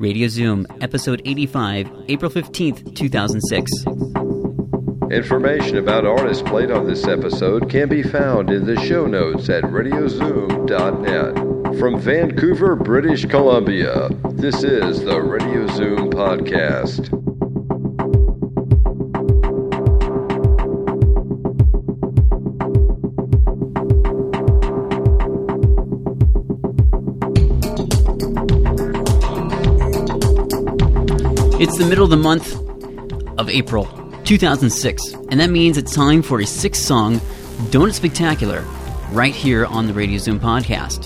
Radio Zoom, episode 85, April 15th, 2006. Information about artists played on this episode can be found in the show notes at radiozoom.net. From Vancouver, British Columbia, this is the Radio Zoom Podcast. It's the middle of the month of April 2006, and that means it's time for a six song Donut Spectacular right here on the Radio Zoom podcast.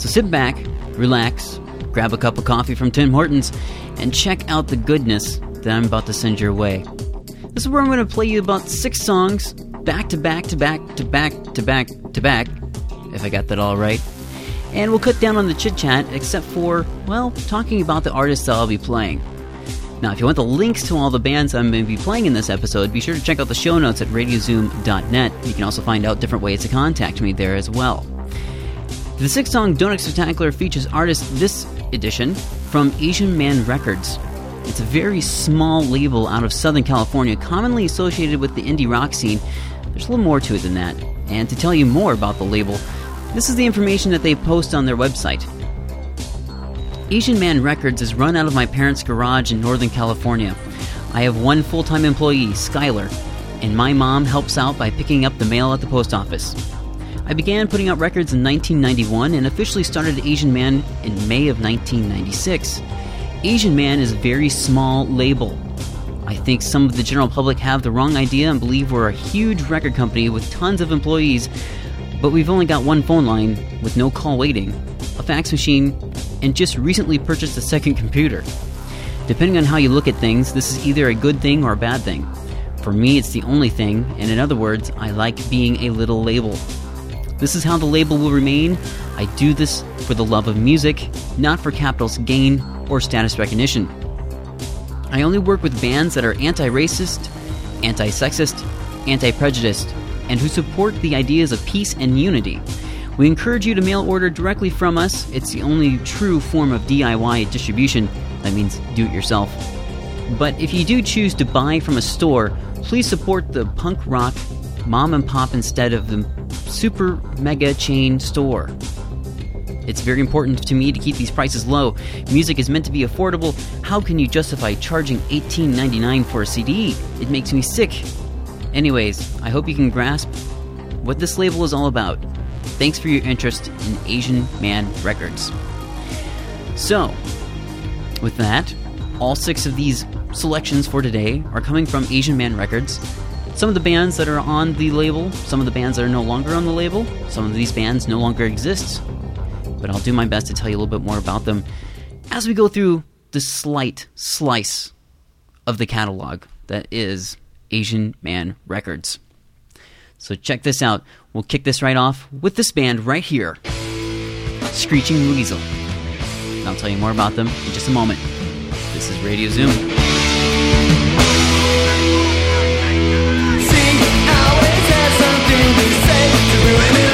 So sit back, relax, grab a cup of coffee from Tim Hortons, and check out the goodness that I'm about to send your way. This is where I'm going to play you about six songs back to back to back to back to back to back, if I got that all right. And we'll cut down on the chit chat, except for, well, talking about the artists that I'll be playing. Now, if you want the links to all the bands I'm going to be playing in this episode, be sure to check out the show notes at radiozoom.net. You can also find out different ways to contact me there as well. The six song Donut Spectacular features artists this edition from Asian Man Records. It's a very small label out of Southern California, commonly associated with the indie rock scene. There's a little more to it than that. And to tell you more about the label, this is the information that they post on their website. Asian Man Records is run out of my parents' garage in Northern California. I have one full time employee, Skylar, and my mom helps out by picking up the mail at the post office. I began putting out records in 1991 and officially started Asian Man in May of 1996. Asian Man is a very small label. I think some of the general public have the wrong idea and believe we're a huge record company with tons of employees, but we've only got one phone line with no call waiting, a fax machine, and just recently purchased a second computer. Depending on how you look at things, this is either a good thing or a bad thing. For me, it's the only thing, and in other words, I like being a little label. This is how the label will remain. I do this for the love of music, not for capital's gain or status recognition. I only work with bands that are anti racist, anti sexist, anti prejudiced, and who support the ideas of peace and unity. We encourage you to mail order directly from us. It's the only true form of DIY distribution. That means do it yourself. But if you do choose to buy from a store, please support the punk rock mom and pop instead of the super mega chain store. It's very important to me to keep these prices low. Music is meant to be affordable. How can you justify charging $18.99 for a CD? It makes me sick. Anyways, I hope you can grasp what this label is all about. Thanks for your interest in Asian Man Records. So, with that, all six of these selections for today are coming from Asian Man Records. Some of the bands that are on the label, some of the bands that are no longer on the label, some of these bands no longer exist. But I'll do my best to tell you a little bit more about them as we go through the slight slice of the catalog that is Asian Man Records. So check this out. We'll kick this right off with this band right here Screeching Weasel. And I'll tell you more about them in just a moment. This is Radio Zoom. It's the wedding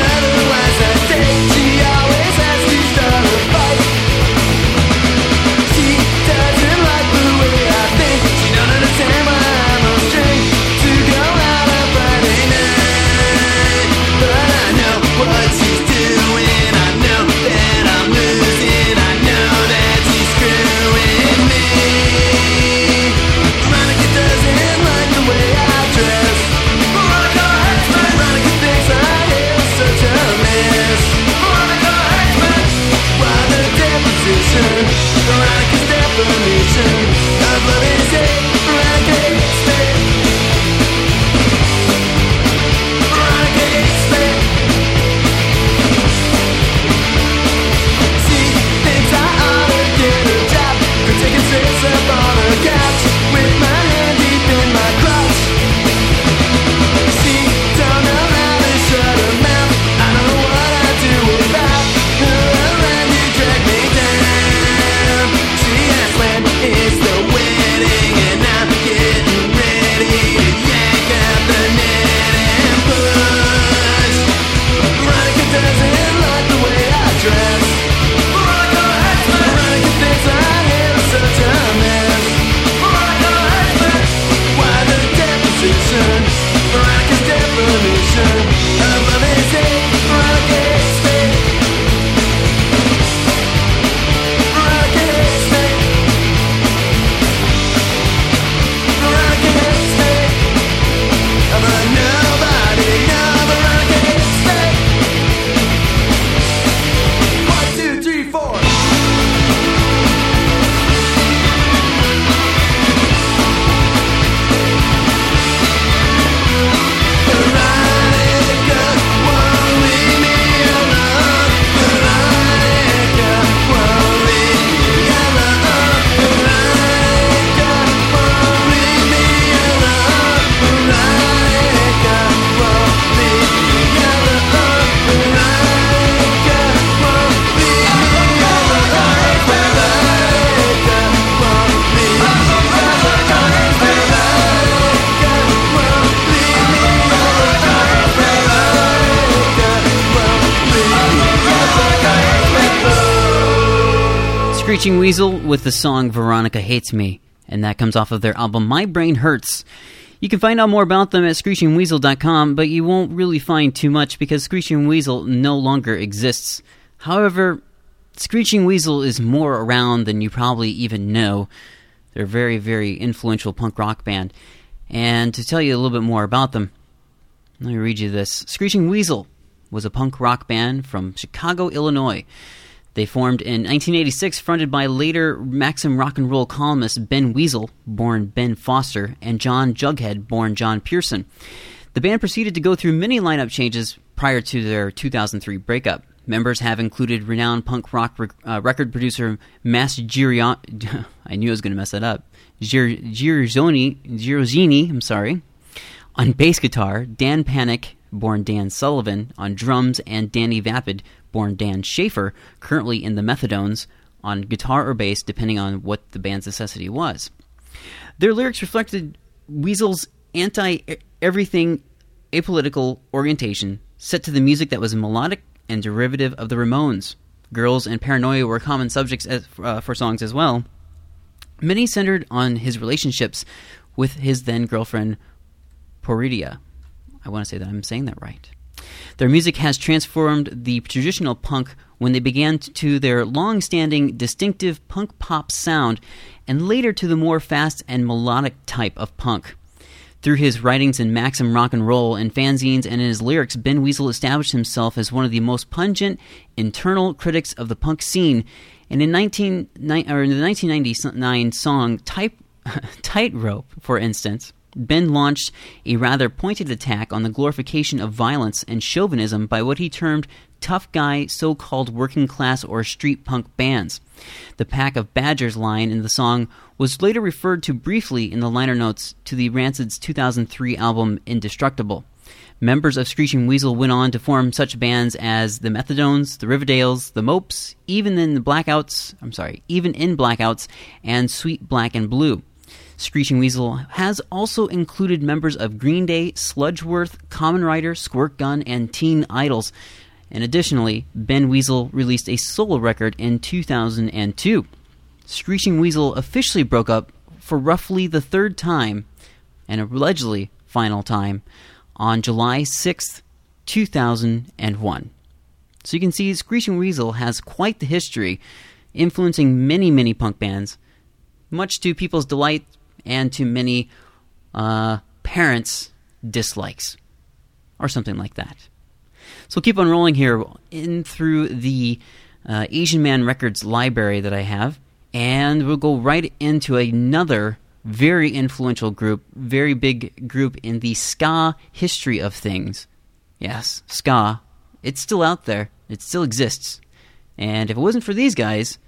future Screeching Weasel with the song Veronica Hates Me, and that comes off of their album My Brain Hurts. You can find out more about them at screechingweasel.com, but you won't really find too much because Screeching Weasel no longer exists. However, Screeching Weasel is more around than you probably even know. They're a very, very influential punk rock band. And to tell you a little bit more about them, let me read you this. Screeching Weasel was a punk rock band from Chicago, Illinois. They formed in 1986, fronted by later Maxim rock and roll columnist Ben Weasel, born Ben Foster, and John Jughead, born John Pierson. The band proceeded to go through many lineup changes prior to their 2003 breakup. Members have included renowned punk rock rec- uh, record producer Mas Girion- I knew I was going to mess that up. Gir- Girozini, I'm sorry. On bass guitar, Dan Panic, born Dan Sullivan, on drums, and Danny Vapid, born Dan Schaefer, currently in the Methadones, on guitar or bass, depending on what the band's necessity was. Their lyrics reflected Weasel's anti everything apolitical orientation, set to the music that was melodic and derivative of the Ramones. Girls and paranoia were common subjects as, uh, for songs as well. Many centered on his relationships with his then girlfriend, Poridia. I want to say that I'm saying that right. Their music has transformed the traditional punk when they began to their long standing, distinctive punk pop sound, and later to the more fast and melodic type of punk. Through his writings in Maxim Rock and Roll and fanzines and in his lyrics, Ben Weasel established himself as one of the most pungent internal critics of the punk scene. And in, 19, or in the 1999 song Type, Tightrope, for instance, Ben launched a rather pointed attack on the glorification of violence and chauvinism by what he termed tough guy so called working class or street punk bands. The Pack of Badgers line in the song was later referred to briefly in the liner notes to the Rancid's 2003 album Indestructible. Members of Screeching Weasel went on to form such bands as the Methadones, the Riverdales, the Mopes, even in the Blackouts, I'm sorry, even in Blackouts and Sweet Black and Blue. Screeching Weasel has also included members of Green Day, Sludgeworth, Common Rider, Squirt Gun, and Teen Idols. And additionally, Ben Weasel released a solo record in 2002. Screeching Weasel officially broke up for roughly the third time, and allegedly final time, on July 6th, 2001. So you can see Screeching Weasel has quite the history, influencing many, many punk bands, much to people's delight and to many uh, parents' dislikes, or something like that. So keep on rolling here in through the uh, Asian Man Records library that I have, and we'll go right into another very influential group, very big group in the ska history of things. Yes, ska. It's still out there. It still exists. And if it wasn't for these guys,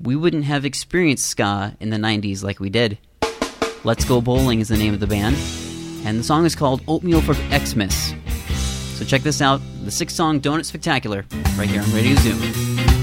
we wouldn't have experienced ska in the 90s like we did. Let's Go Bowling is the name of the band, and the song is called Oatmeal for Xmas. So check this out the six song Donut Spectacular right here on Radio Zoom.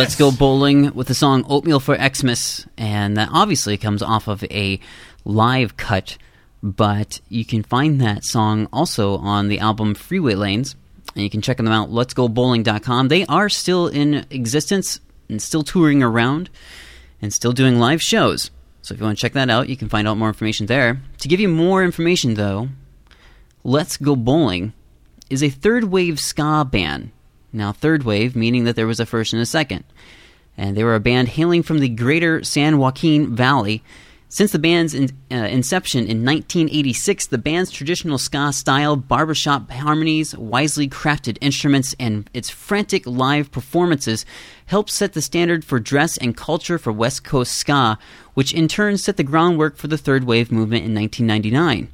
Let's Go Bowling with the song Oatmeal for Xmas, and that obviously comes off of a live cut, but you can find that song also on the album Freeway Lanes, and you can check them out, letsgobowling.com. They are still in existence and still touring around and still doing live shows. So if you want to check that out, you can find out more information there. To give you more information, though, Let's Go Bowling is a third wave ska band now, third wave, meaning that there was a first and a second. And they were a band hailing from the greater San Joaquin Valley. Since the band's in, uh, inception in 1986, the band's traditional ska style, barbershop harmonies, wisely crafted instruments, and its frantic live performances helped set the standard for dress and culture for West Coast ska, which in turn set the groundwork for the third wave movement in 1999.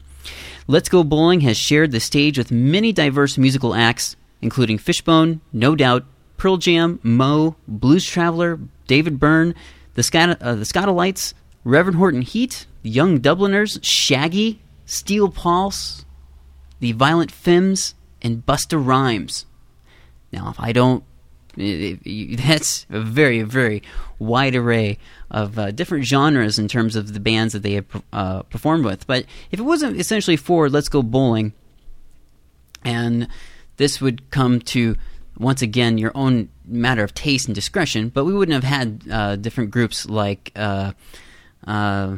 Let's Go Bowling has shared the stage with many diverse musical acts, including Fishbone, No Doubt, Pearl Jam, Mo, Blues Traveler, David Byrne, the, Scat- uh, the Skatalites, Reverend Horton Heat, Young Dubliners, Shaggy, Steel Pulse, the Violent Femmes, and Busta Rhymes. Now, if I don't, it, it, that's a very, very wide array of uh, different genres in terms of the bands that they have uh, performed with. But if it wasn't essentially for Let's Go Bowling and this would come to once again your own matter of taste and discretion. But we wouldn't have had uh, different groups like uh, uh,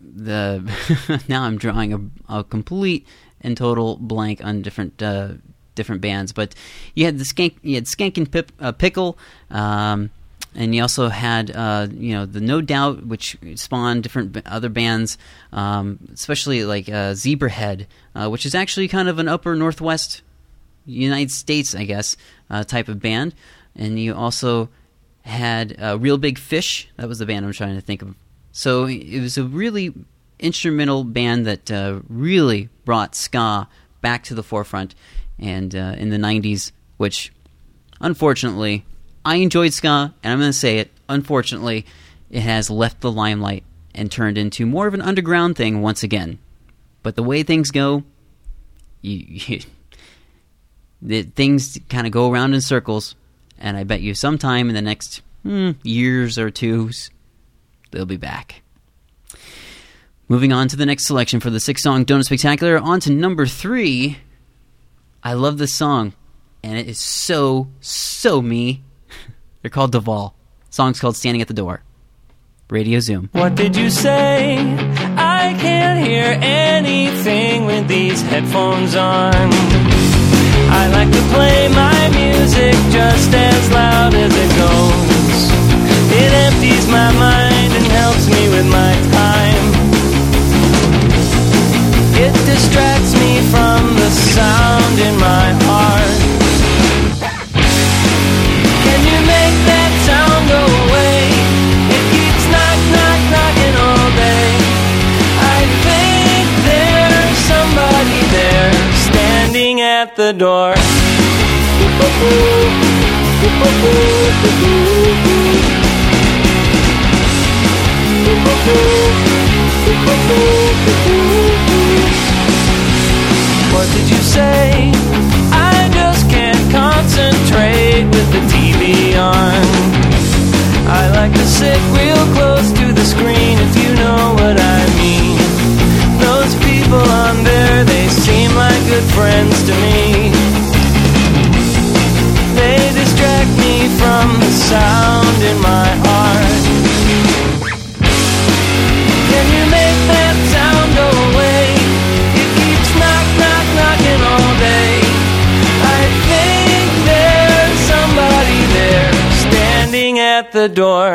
the. now I'm drawing a, a, complete and total blank on different uh, different bands. But you had the skank, you had Skank and Pip, uh, Pickle. Um, and you also had, uh, you know, the No Doubt, which spawned different other bands, um, especially like Zebrahead, which is actually kind of an upper northwest United States, I guess, uh, type of band. And you also had uh, Real Big Fish. That was the band I'm trying to think of. So it was a really instrumental band that uh, really brought ska back to the forefront. And uh, in the 90s, which unfortunately, I enjoyed ska, and I'm going to say it, unfortunately, it has left the limelight and turned into more of an underground thing once again. But the way things go, you, you that things kind of go around in circles, and I bet you sometime in the next hmm, years or two, they'll be back. Moving on to the next selection for the six song Donut Spectacular, on to number three. I love this song, and it is so, so me. They're called Duvall. The song's called Standing at the Door. Radio Zoom. What did you say? I can't hear anything with these headphones on. I like to play my music just as loud as it goes. It empties my mind and helps me with my time. It distracts me from the sound in my heart. At the door. What did you say? I just can't concentrate with the TV on. I like to sit real close to the screen if you know what I good friends to me. They distract me from the sound in my heart. Can you make that sound go away? It keeps knock, knock, knocking all day. I think there's somebody there standing at the door.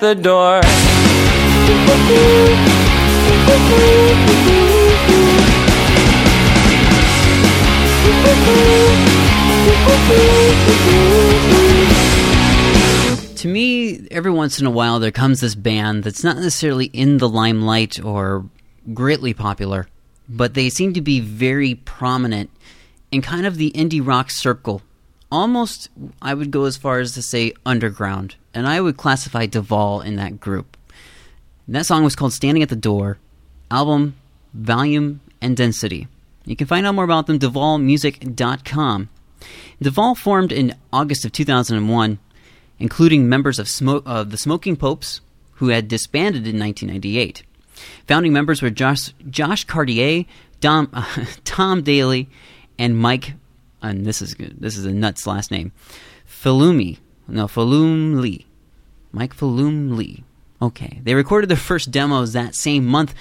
the door. To me, every once in a while there comes this band that's not necessarily in the limelight or greatly popular, but they seem to be very prominent in kind of the indie rock circle. Almost, I would go as far as to say underground, and I would classify Duvall in that group. And that song was called Standing at the Door, album, volume, and density. You can find out more about them DuvallMusic.com. Duvall formed in August of 2001, including members of uh, the Smoking Popes, who had disbanded in 1998. Founding members were Josh, Josh Caterer, Dom, uh, Tom Daly, and Mike. And this is this is a nuts last name, Falumi. No, Falum Lee. Mike Falum Lee. Okay, they recorded their first demos that same month.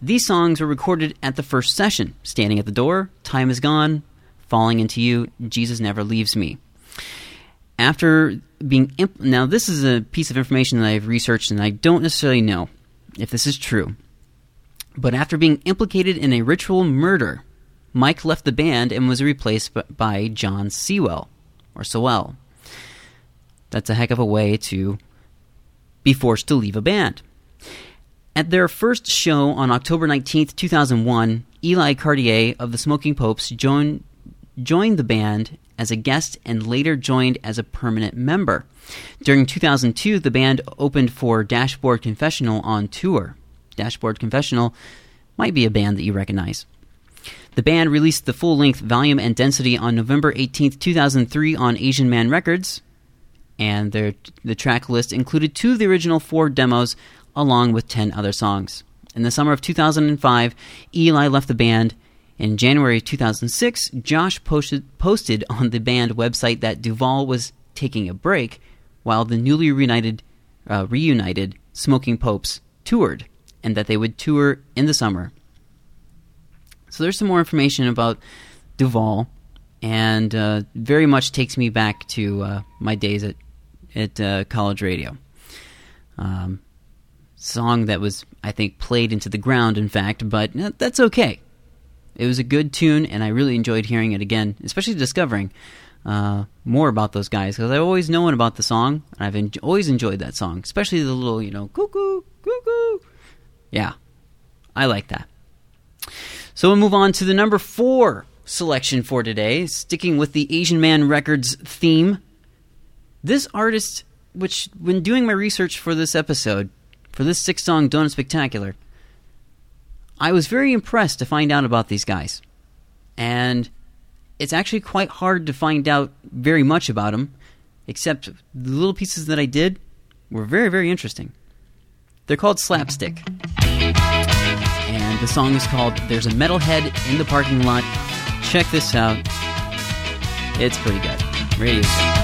These songs were recorded at the first session. Standing at the door, Time is Gone, Falling into You, Jesus Never Leaves Me. After being imp- now, this is a piece of information that I've researched, and I don't necessarily know if this is true. But after being implicated in a ritual murder, Mike left the band and was replaced by John Sewell or Sewell. That's a heck of a way to be forced to leave a band. At their first show on October 19th, 2001, Eli Caterer of the Smoking Popes joined, joined the band as a guest and later joined as a permanent member. During 2002, the band opened for Dashboard Confessional on tour. Dashboard Confessional might be a band that you recognize. The band released the full length volume and density on November 18, 2003, on Asian Man Records, and their, the track list included two of the original four demos along with 10 other songs. In the summer of 2005, Eli left the band. In January 2006, Josh posted, posted on the band website that Duvall was taking a break while the newly reunited, uh, reunited Smoking Popes toured, and that they would tour in the summer. So there's some more information about Duvall, and uh, very much takes me back to uh, my days at at uh, college radio. Um, song that was, I think, played into the ground, in fact, but that's okay. It was a good tune, and I really enjoyed hearing it again, especially discovering uh, more about those guys because I've always known about the song, and I've en- always enjoyed that song, especially the little, you know, cuckoo, cuckoo. Yeah, I like that. So we'll move on to the number four selection for today, sticking with the Asian Man Records theme. This artist, which, when doing my research for this episode, for this six song Donut Spectacular, I was very impressed to find out about these guys. And it's actually quite hard to find out very much about them, except the little pieces that I did were very, very interesting. They're called Slapstick. The song is called There's a Metalhead in the Parking Lot. Check this out. It's pretty good. Radio.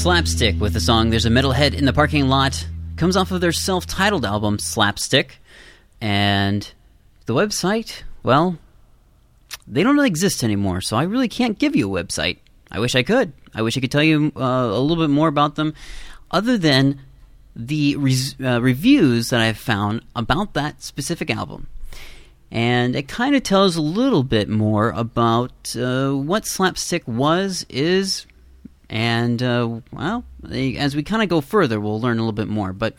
Slapstick with the song There's a Metalhead in the Parking Lot comes off of their self titled album Slapstick. And the website, well, they don't really exist anymore, so I really can't give you a website. I wish I could. I wish I could tell you uh, a little bit more about them, other than the res- uh, reviews that I've found about that specific album. And it kind of tells a little bit more about uh, what Slapstick was, is, and, uh, well, as we kind of go further, we'll learn a little bit more. But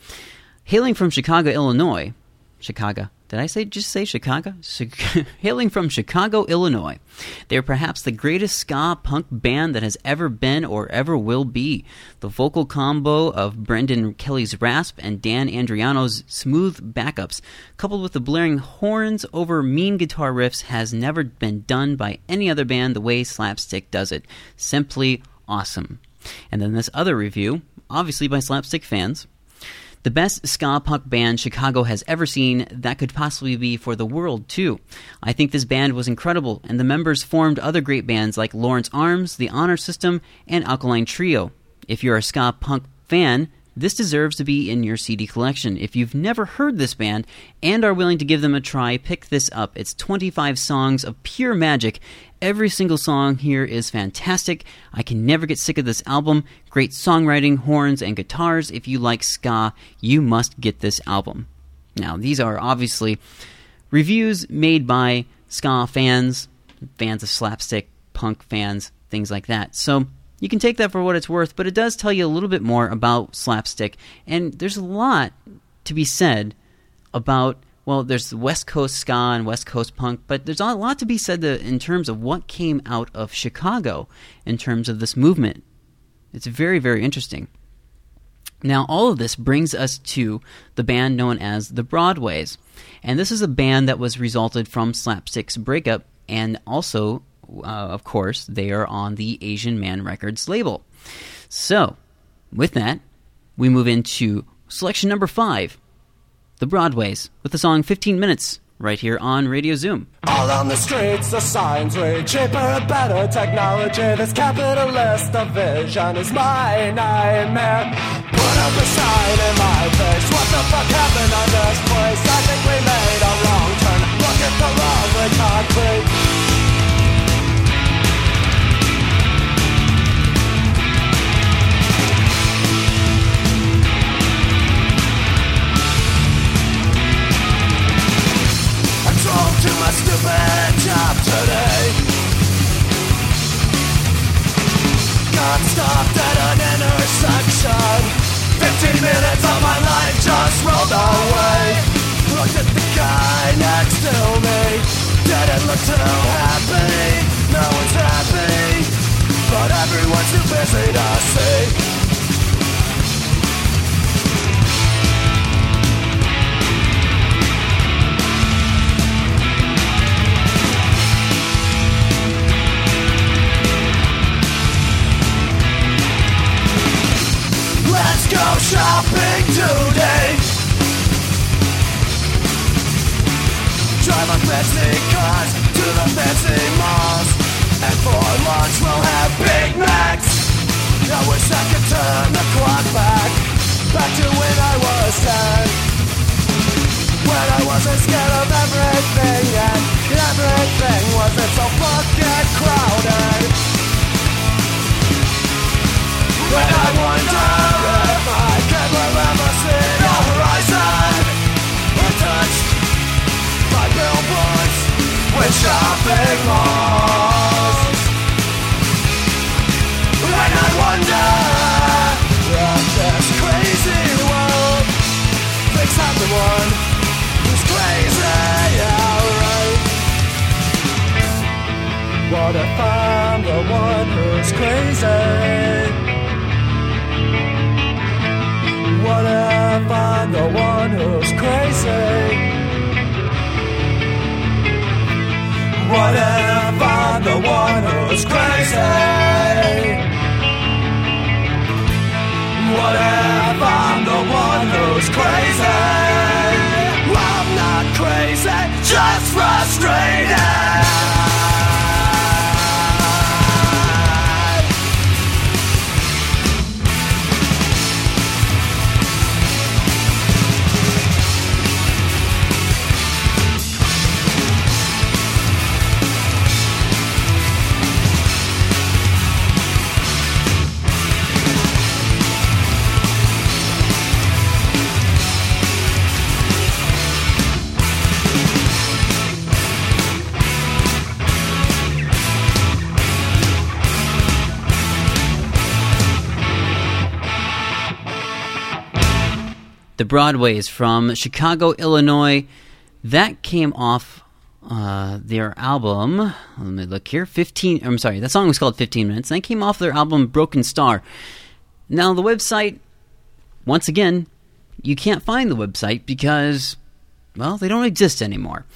hailing from Chicago, Illinois, Chicago, did I say just say Chicago? Hailing from Chicago, Illinois, they are perhaps the greatest ska punk band that has ever been or ever will be. The vocal combo of Brendan Kelly's rasp and Dan Andriano's smooth backups, coupled with the blaring horns over mean guitar riffs, has never been done by any other band the way Slapstick does it. Simply awesome. And then this other review, obviously by Slapstick fans. The best ska punk band Chicago has ever seen, that could possibly be for the world, too. I think this band was incredible, and the members formed other great bands like Lawrence Arms, The Honor System, and Alkaline Trio. If you're a ska punk fan, this deserves to be in your CD collection. If you've never heard this band and are willing to give them a try, pick this up. It's 25 songs of pure magic. Every single song here is fantastic. I can never get sick of this album. Great songwriting, horns, and guitars. If you like ska, you must get this album. Now, these are obviously reviews made by ska fans, fans of slapstick, punk fans, things like that. So, you can take that for what it's worth, but it does tell you a little bit more about slapstick. And there's a lot to be said about, well, there's West Coast ska and West Coast punk, but there's a lot to be said to, in terms of what came out of Chicago in terms of this movement. It's very, very interesting. Now, all of this brings us to the band known as the Broadways. And this is a band that was resulted from Slapstick's breakup and also uh, of course, they are on the Asian Man Records label. So, with that, we move into selection number five The Broadways, with the song 15 Minutes, right here on Radio Zoom. All on the streets, the signs read cheaper better technology. This capitalist vision is my nightmare. Put up a sign in my face. What the fuck happened on this place? I think we made a wrong turn. Look at the concrete. to 15 minutes of my life just rolled away. Looked at the guy next to me. Didn't look too happy. No one's happy. But everyone's too busy to see go shopping today. Drive on fancy cars to the fancy malls. And for lunch we'll have Big Macs. I wish I could turn the clock back, back to when I was ten. When I wasn't scared of everything and everything wasn't so fucking crowded. When I wonder shopping malls I wonder this crazy world Thinks I'm the one Who's crazy, yeah, right What if I'm the one who's crazy What if I'm the one who's crazy What if I'm the one who's crazy? What if I'm the one who's crazy? I'm not crazy, just frustrated. Broadways from Chicago, Illinois. That came off uh, their album. Let me look here. 15. I'm sorry, that song was called 15 Minutes. And that came off their album Broken Star. Now, the website, once again, you can't find the website because, well, they don't exist anymore.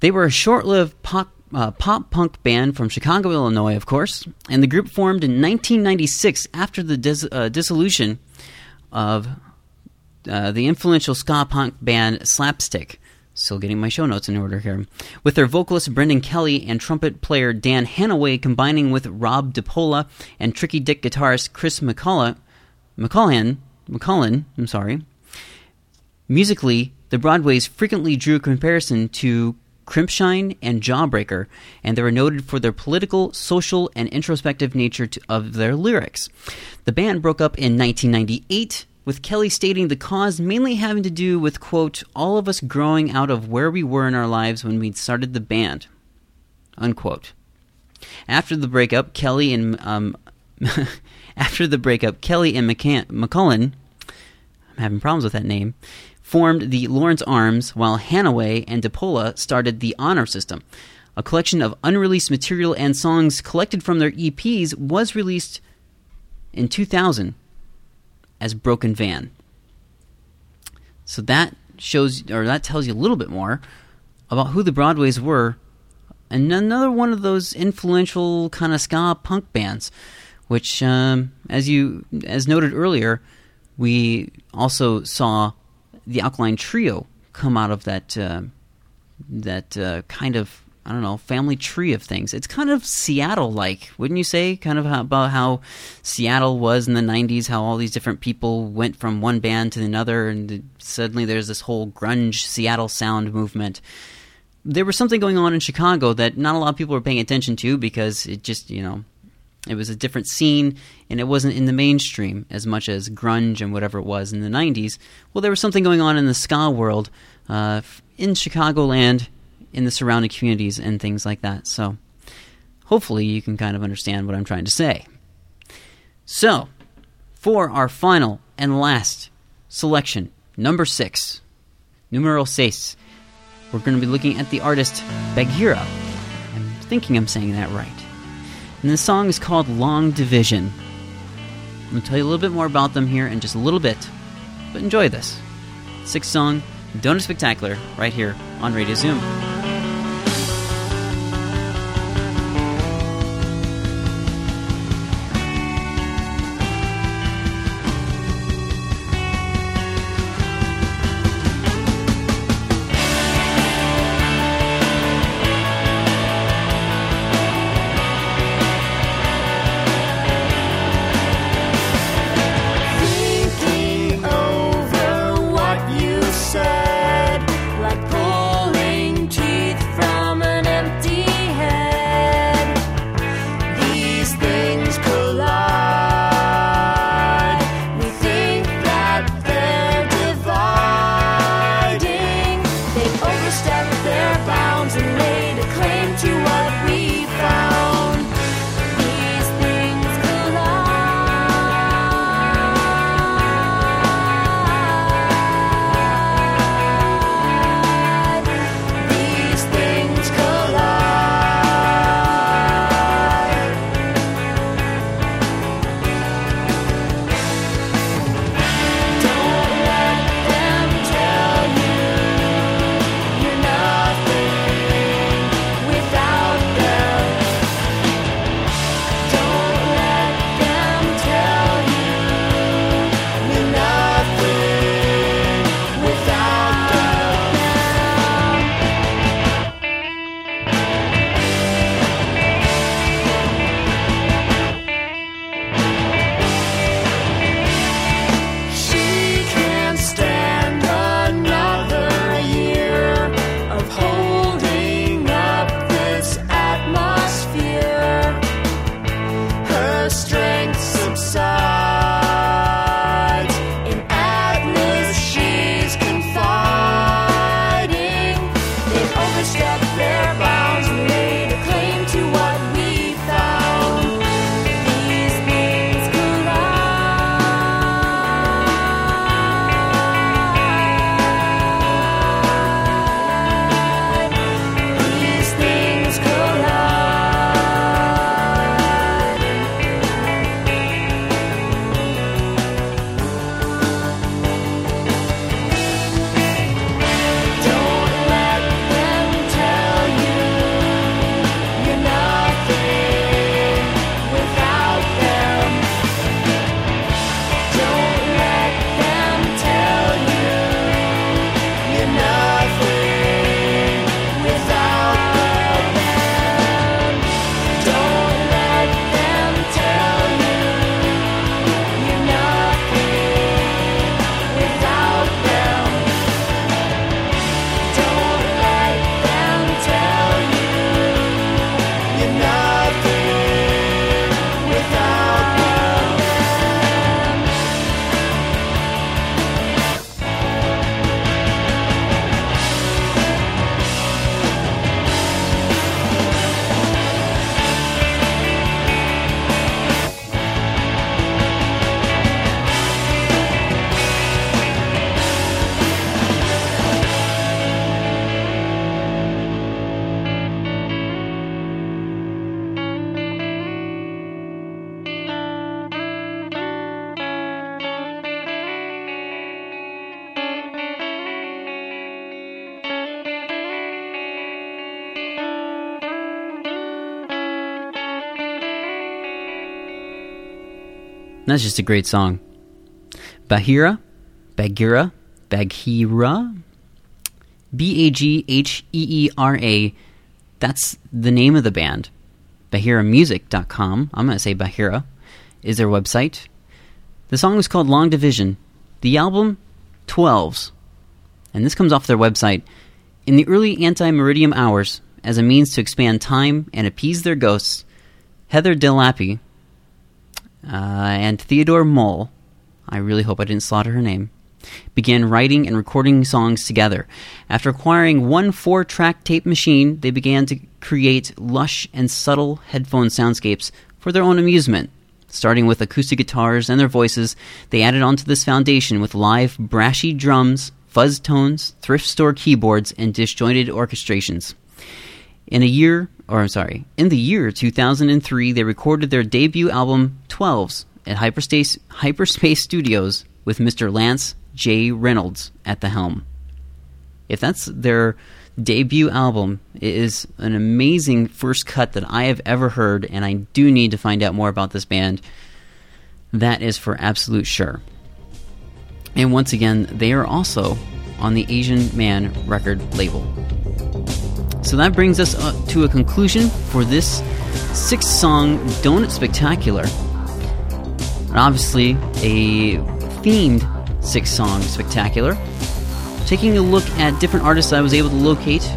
They were a short lived pop, uh, pop punk band from Chicago, Illinois, of course, and the group formed in 1996 after the dis- uh, dissolution of uh, the influential ska punk band Slapstick. Still getting my show notes in order here. With their vocalist Brendan Kelly and trumpet player Dan Hanaway combining with Rob DePola and Tricky Dick guitarist Chris McCullough, McCullen, I'm sorry. Musically, the Broadways frequently drew comparison to Crimpshrine and Jawbreaker, and they were noted for their political, social, and introspective nature to, of their lyrics. The band broke up in 1998 with Kelly stating the cause mainly having to do with, quote, all of us growing out of where we were in our lives when we'd started the band, unquote. After the breakup, Kelly and, um, after the breakup, Kelly and McCann- McCullen, I'm having problems with that name, formed the Lawrence Arms, while Hanaway and DePola started the Honor System. A collection of unreleased material and songs collected from their EPs was released in 2000 as Broken Van. So that shows, or that tells you a little bit more about who the Broadways were, and another one of those influential kind of ska punk bands, which, um, as you as noted earlier, we also saw the Alkaline Trio come out of that uh, that uh, kind of I don't know, family tree of things. It's kind of Seattle like, wouldn't you say? Kind of how, about how Seattle was in the 90s, how all these different people went from one band to another, and suddenly there's this whole grunge Seattle sound movement. There was something going on in Chicago that not a lot of people were paying attention to because it just, you know, it was a different scene and it wasn't in the mainstream as much as grunge and whatever it was in the 90s. Well, there was something going on in the ska world uh, in Chicagoland in the surrounding communities and things like that. So hopefully you can kind of understand what I'm trying to say. So, for our final and last selection, number six, numero seis, we're going to be looking at the artist Bagheera. I'm thinking I'm saying that right. And the song is called Long Division. I'm going to tell you a little bit more about them here in just a little bit, but enjoy this. Six song, Donut Spectacular, right here on Radio Zoom. That's just a great song. Bahira, Bagira, Baghira, B A G H E E R A. That's the name of the band. BahiraMusic.com. I'm going to say Bahira is their website. The song is called Long Division. The album, 12s. And this comes off their website. In the early ante meridiem hours, as a means to expand time and appease their ghosts, Heather Delappy uh, and Theodore Moll, I really hope I didn't slaughter her name, began writing and recording songs together. After acquiring one four track tape machine, they began to create lush and subtle headphone soundscapes for their own amusement. Starting with acoustic guitars and their voices, they added onto this foundation with live brashy drums, fuzz tones, thrift store keyboards, and disjointed orchestrations. In a year, or I'm sorry, in the year 2003, they recorded their debut album 12s at Hyperspace, Hyperspace Studios with Mr. Lance J. Reynolds at the helm. If that's their debut album, it is an amazing first cut that I have ever heard, and I do need to find out more about this band. That is for absolute sure. And once again, they are also on the Asian Man record label. So that brings us to a conclusion for this six song Donut Spectacular. And obviously, a themed six song spectacular. Taking a look at different artists I was able to locate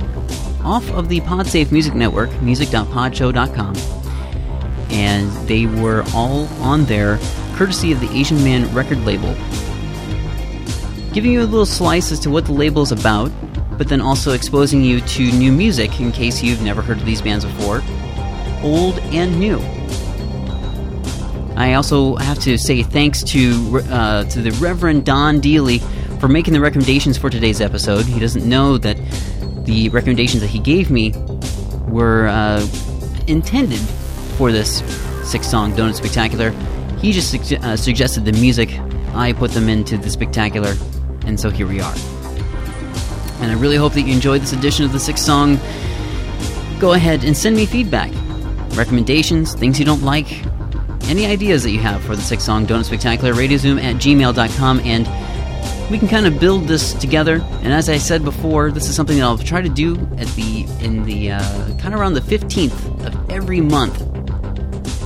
off of the PodSafe Music Network, music.podshow.com. And they were all on there, courtesy of the Asian Man record label. Giving you a little slice as to what the label is about, but then also exposing you to new music in case you've never heard of these bands before, old and new. I also have to say thanks to uh, to the Reverend Don Dealey for making the recommendations for today's episode. He doesn't know that the recommendations that he gave me were uh, intended for this six-song Donut Spectacular. He just su- uh, suggested the music. I put them into the spectacular, and so here we are. And I really hope that you enjoyed this edition of the six song. Go ahead and send me feedback, recommendations, things you don't like, any ideas that you have for the six song Donut Spectacular, radiozoom at gmail.com, and we can kind of build this together. And as I said before, this is something that I'll try to do at the in the uh, kind of around the 15th of every month.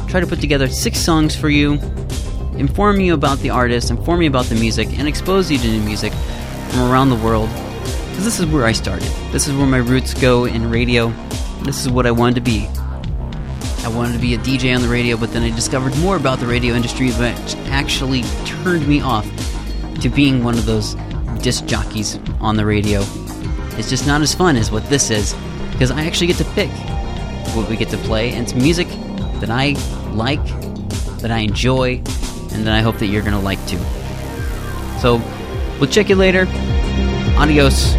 Try to put together six songs for you, inform you about the artist, inform you about the music, and expose you to new music from around the world. Because this is where I started. This is where my roots go in radio. This is what I wanted to be. I wanted to be a DJ on the radio, but then I discovered more about the radio industry, which actually turned me off to being one of those disc jockeys on the radio. It's just not as fun as what this is, because I actually get to pick what we get to play, and it's music that I like, that I enjoy, and that I hope that you're going to like too. So, we'll check you later. Adios.